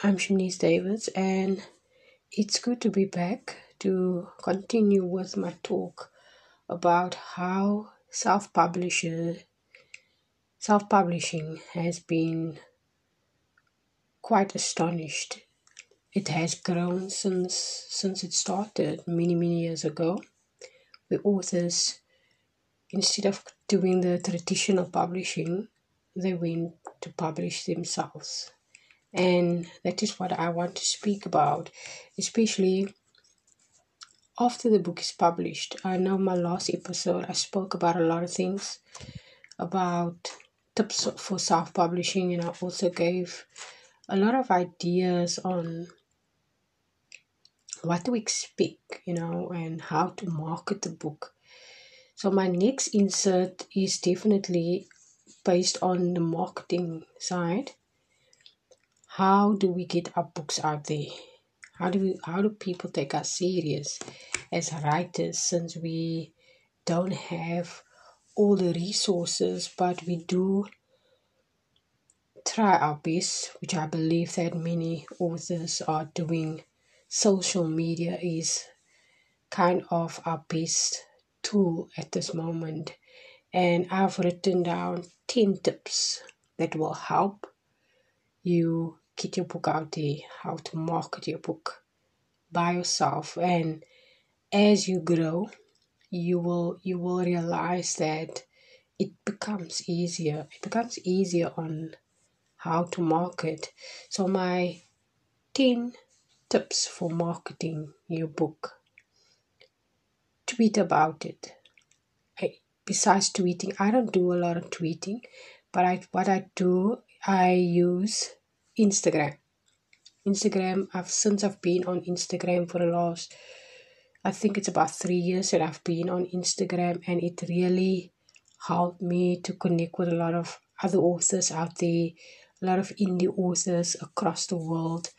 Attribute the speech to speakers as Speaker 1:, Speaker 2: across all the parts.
Speaker 1: I'm Shanice Davis, and it's good to be back to continue with my talk about how self-publisher self-publishing has been quite astonished. It has grown since since it started many many years ago, The authors instead of doing the traditional publishing, they went to publish themselves and that is what I want to speak about, especially after the book is published. I know my last episode I spoke about a lot of things about tips for self publishing, and I also gave a lot of ideas on what to expect, you know, and how to market the book. So, my next insert is definitely based on the marketing side how do we get our books out there? How do we, how do people take us serious as writers since we don't have all the resources, but we do try our best, which I believe that many authors are doing. Social media is kind of our best tool at this moment. And I've written down 10 tips that will help you get your book out there, how to market your book by yourself. And as you grow, you will you will realize that it becomes easier. It becomes easier on how to market. So my 10 tips for marketing your book. Tweet about it. I, besides tweeting, I don't do a lot of tweeting, but I what I do, I use Instagram. Instagram, I've since I've been on Instagram for the last, I think it's about three years that I've been on Instagram, and it really helped me to connect with a lot of other authors out there, a lot of indie authors across the world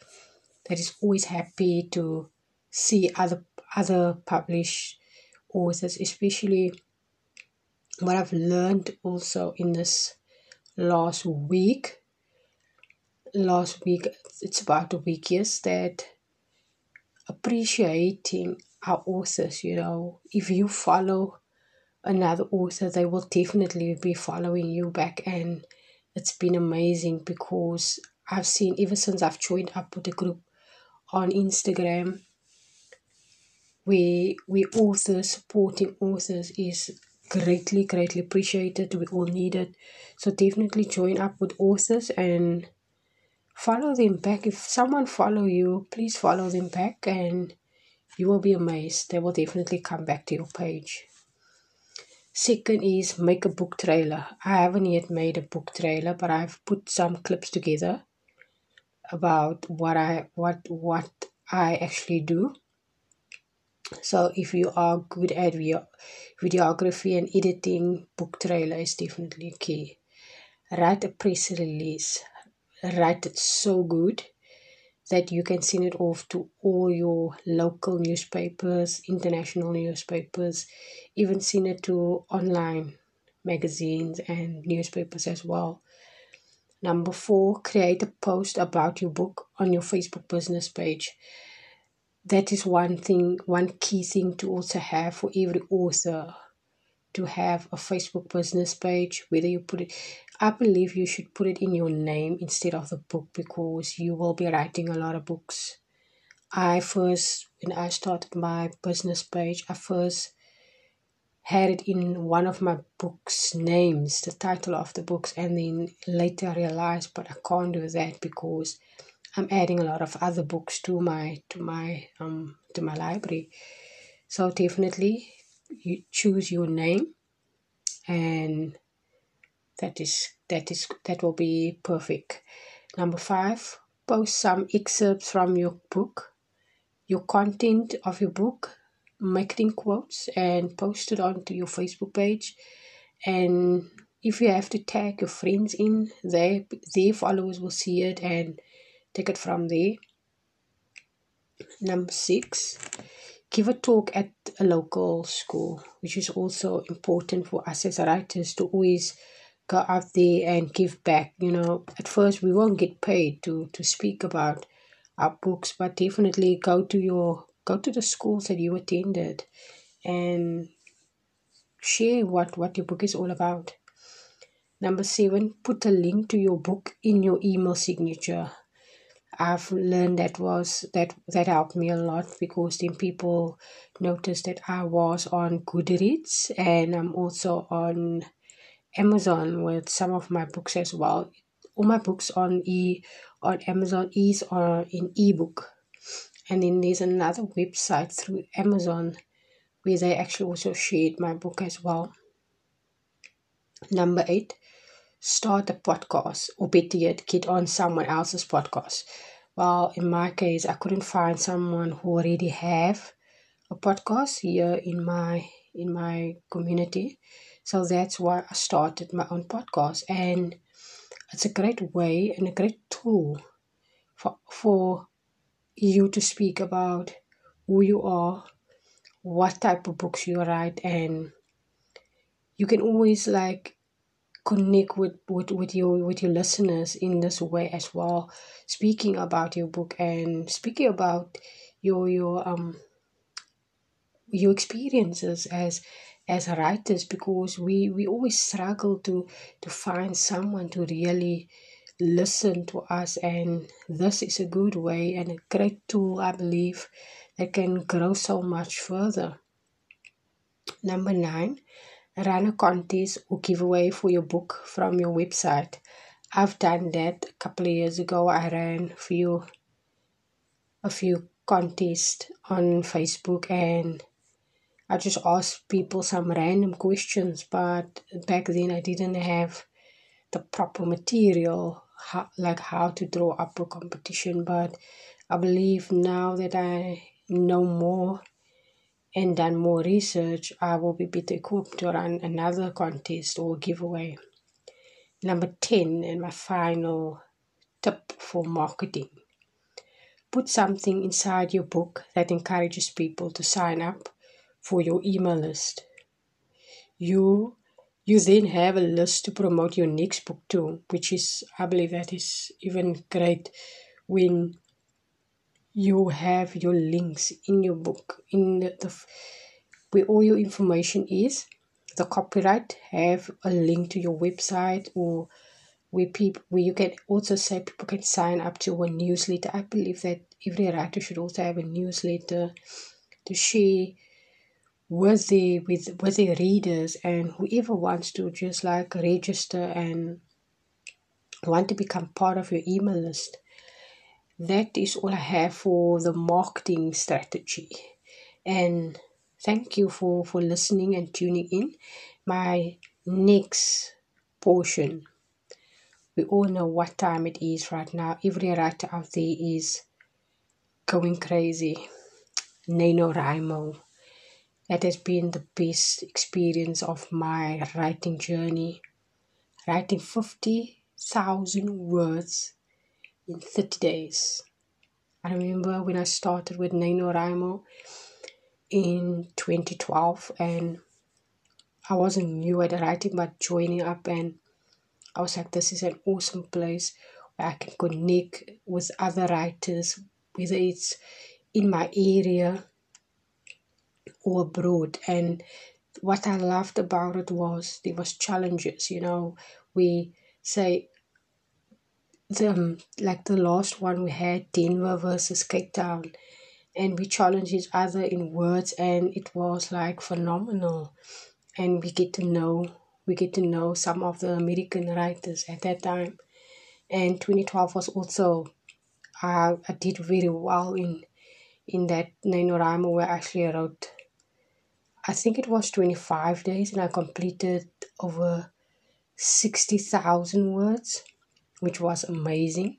Speaker 1: that is always happy to see other other published authors, especially what I've learned also in this last week last week, it's about a week, yes, that appreciating our authors, you know, if you follow another author, they will definitely be following you back. And it's been amazing because I've seen, ever since I've joined up with the group on Instagram, where we authors supporting authors is greatly, greatly appreciated. We all need it. So definitely join up with authors and follow them back. If someone follow you please follow them back and you will be amazed. They will definitely come back to your page. Second is make a book trailer. I haven't yet made a book trailer but i've put some clips together about what i what what i actually do. So if you are good at video, videography and editing book trailer is definitely key. Write a press release write it so good that you can send it off to all your local newspapers, international newspapers, even send it to online magazines and newspapers as well. Number four, create a post about your book on your Facebook business page. That is one thing, one key thing to also have for every author to have a Facebook business page, whether you put it, I believe you should put it in your name instead of the book because you will be writing a lot of books. I first, when I started my business page, I first had it in one of my books' names, the title of the books, and then later I realized, but I can't do that because I'm adding a lot of other books to my to my um to my library. So definitely you choose your name and that is that is that will be perfect. Number five post some excerpts from your book. Your content of your book marketing quotes and post it onto your facebook page. And if you have to tag your friends in their their followers will see it and take it from there. Number six give a talk at a local school, which is also important for us as writers to always go out there and give back. You know, at first we won't get paid to to speak about our books, but definitely go to your go to the schools that you attended and share what, what your book is all about. Number seven, put a link to your book in your email signature. I've learned that was that that helped me a lot because then people noticed that I was on Goodreads and I'm also on Amazon with some of my books as well. All my books on e on Amazon is or in ebook, and then there's another website through Amazon where they actually also shared my book as well. Number eight, start a podcast, or better yet, get on someone else's podcast. Well, in my case, I couldn't find someone who already have a podcast here in my in my community, so that's why I started my own podcast, and it's a great way and a great tool for for you to speak about who you are, what type of books you write, and you can always like connect with, with, with your with your listeners in this way as well. Speaking about your book and speaking about your your um your experiences as as writers because we we always struggle to to find someone to really listen to us and this is a good way and a great tool i believe that can grow so much further number nine run a contest or giveaway for your book from your website. I've done that a couple of years ago. I ran a few a few contests on Facebook and I just asked people some random questions, but back then I didn't have the proper material, how, like how to draw up a competition. But I believe now that I know more and done more research, I will be better equipped to run another contest or giveaway. Number 10, and my final tip for marketing put something inside your book that encourages people to sign up for your email list. You you then have a list to promote your next book too, which is I believe that is even great when you have your links in your book in the, the where all your information is the copyright have a link to your website or where people where you can also say people can sign up to a newsletter i believe that every writer should also have a newsletter to share with the with with their readers and whoever wants to just like register and want to become part of your email list that is all I have for the marketing strategy. And thank you for, for listening and tuning in. My next portion. We all know what time it is right now. Every writer out there is going crazy. NaNoWriMo. That has been the best experience of my writing journey. Writing 50,000 words in 30 days. I remember when I started with NaNoWriMo in 2012 and I wasn't new at writing but joining up and I was like this is an awesome place where I can connect with other writers whether it's in my area abroad. And what I loved about it was there was challenges you know. We say the um, like the last one we had Denver versus Cape Town. And we challenged each other in words and it was like phenomenal. And we get to know we get to know some of the American writers at that time. And 2012 was also uh, I did very well in in that NaNoWriMo where I actually wrote I think it was 25 days and I completed over 60,000 words which was amazing.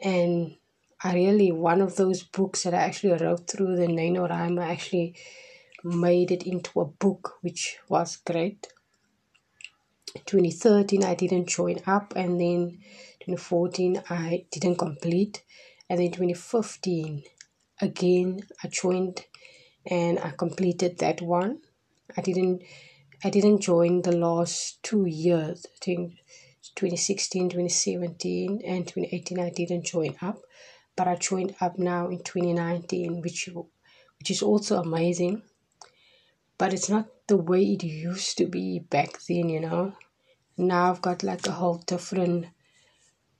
Speaker 1: And I really, one of those books that I actually wrote through the NaNoWriMo, I actually made it into a book, which was great. 2013, I didn't join up, and then 2014, I didn't complete, and then 2015, again, I joined and I completed that one. I didn't I didn't join the last two years. I think 2016, 2017, and 2018, I didn't join up. but I joined up now in 2019, which which is also amazing. But it's not the way it used to be back then, you know. Now I've got like a whole different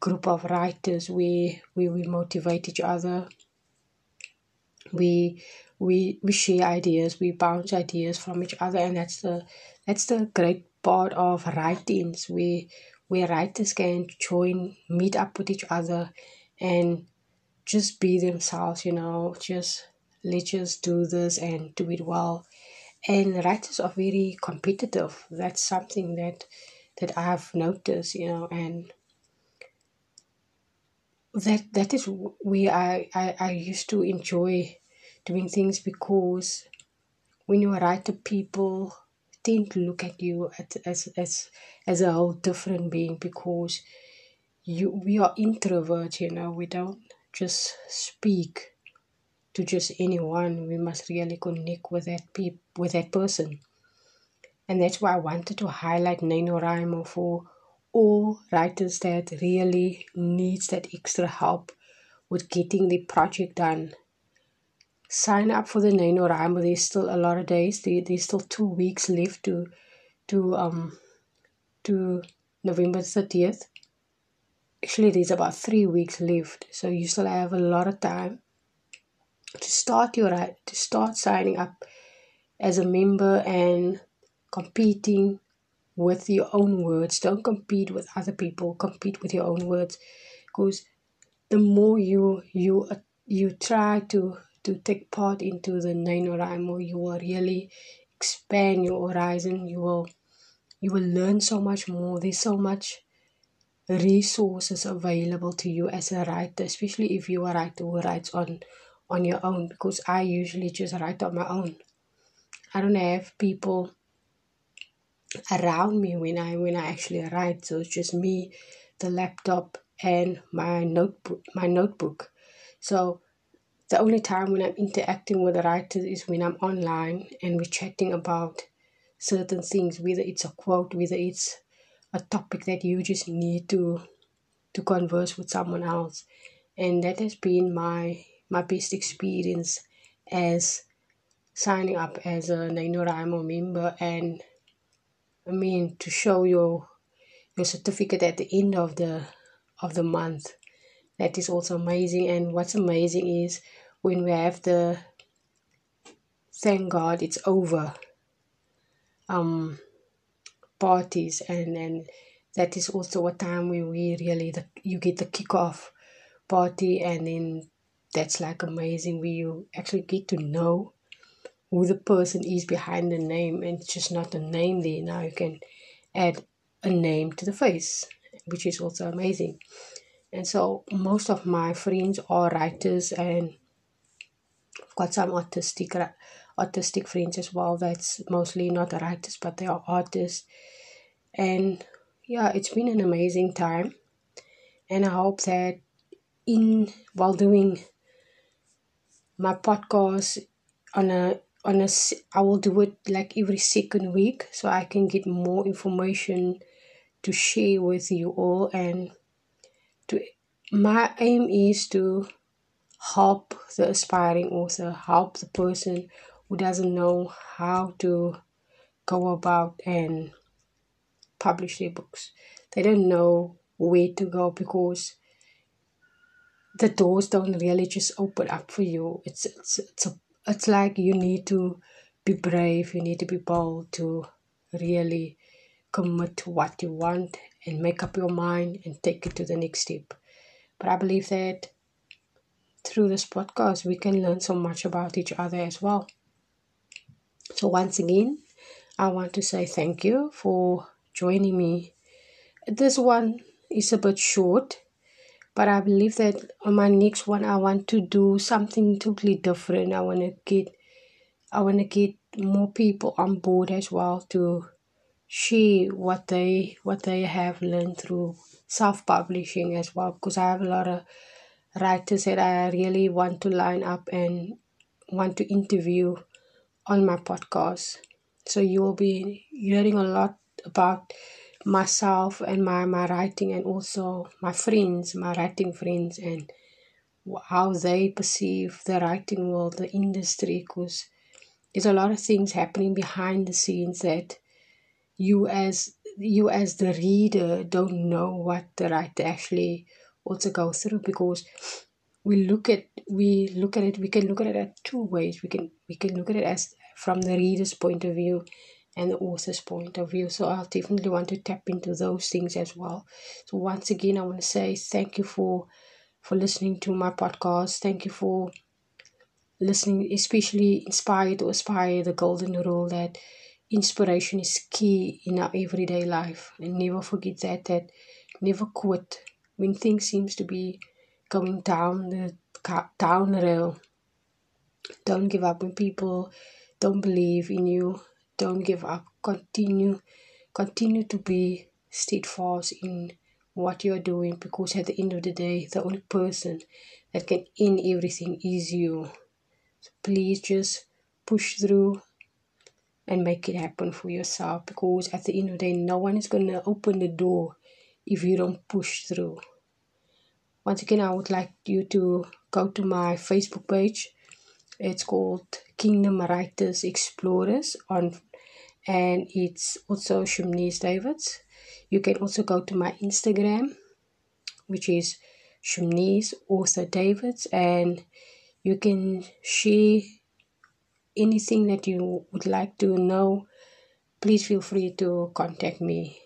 Speaker 1: group of writers where, where we motivate each other. We we we share ideas, we bounce ideas from each other, and that's the that's the great part of writings where where writers can join, meet up with each other, and just be themselves. You know, just let's just do this and do it well. And writers are very competitive. That's something that that I've noticed. You know, and that that is where I, I, I used to enjoy doing things because when you write to people tend to look at you as as as a whole different being because you we are introverts you know we don't just speak to just anyone we must really connect with that peop- with that person and that's why I wanted to highlight NaNoWriMo for all writers that really needs that extra help with getting the project done. Sign up for the NaNoWriMo. There's still a lot of days. There, there's still two weeks left to to um to November 30th. Actually, there's about three weeks left, so you still have a lot of time to start your to start signing up as a member and competing with your own words. Don't compete with other people. Compete with your own words, because the more you you you try to to take part into the NaNoWriMo, you will really expand your horizon. You will you will learn so much more. There's so much resources available to you as a writer, especially if you are a writer who writes on on your own. Because I usually just write on my own. I don't have people around me when I when I actually write. So it's just me, the laptop, and my notebook. My notebook. So the only time when I'm interacting with the writers is when I'm online and we're chatting about certain things, whether it's a quote, whether it's a topic that you just need to to converse with someone else. And that has been my my best experience as signing up as a NaNoWriMo member and I mean to show your your certificate at the end of the of the month. That is also amazing. And what's amazing is when we have the thank God it's over um parties and and that is also a time where we really the, you get the kickoff party and then that's like amazing where you actually get to know who the person is behind the name and it's just not a name there. Now you can add a name to the face, which is also amazing. And so most of my friends are writers and got some artistic artistic friends as well that's mostly not writers but they are artists. And yeah it's been an amazing time. And i hope that in while doing my podcast on a on a I will do it like every second week so I can get more information to share with you all and to my aim is to help the aspiring author help the person who doesn't know how to go about and publish their books they don't know where to go because the doors don't really just open up for you it's it's, it's a it's like you need to be brave, you need to be bold to really commit to what you want and make up your mind and take it to the next step. But I believe that through this podcast, we can learn so much about each other as well. So, once again, I want to say thank you for joining me. This one is a bit short but I believe that on my next one I want to do something totally different. I want to get I want to get more people on board as well to share what they what they have learned through self-publishing as well because I have a lot of writers said I really want to line up and want to interview on my podcast. So you will be hearing a lot about myself and my, my writing and also my friends, my writing friends and how they perceive the writing world, the industry, because there's a lot of things happening behind the scenes that you as you as the reader don't know what the writer actually also goes through because we look at we look at it we can look at it at two ways. We can we can look at it as from the reader's point of view and the author's point of view. So i'll definitely want to tap into those things as well. So once again i want to say thank you for for listening to my podcast. Thank you for listening especially inspired or aspire the golden rule that inspiration is key in our everyday life. And never forget that that never quit when things seems to be going down the down the rail. Don't give up when people don't believe in you. Don't give up. Continue continue to be steadfast in what you're doing because at the end of the day the only person that can end everything is you. So please just push through and make it happen for yourself because at the end of the day no one is to open the door if you don't push through once again i would like you to go to my facebook page it's called kingdom writers explorers on and it's also Shanice Davids. You can also go to my Instagram, which is Shanice Author Davids, and you can share anything that you would like to know. Please feel free to contact me.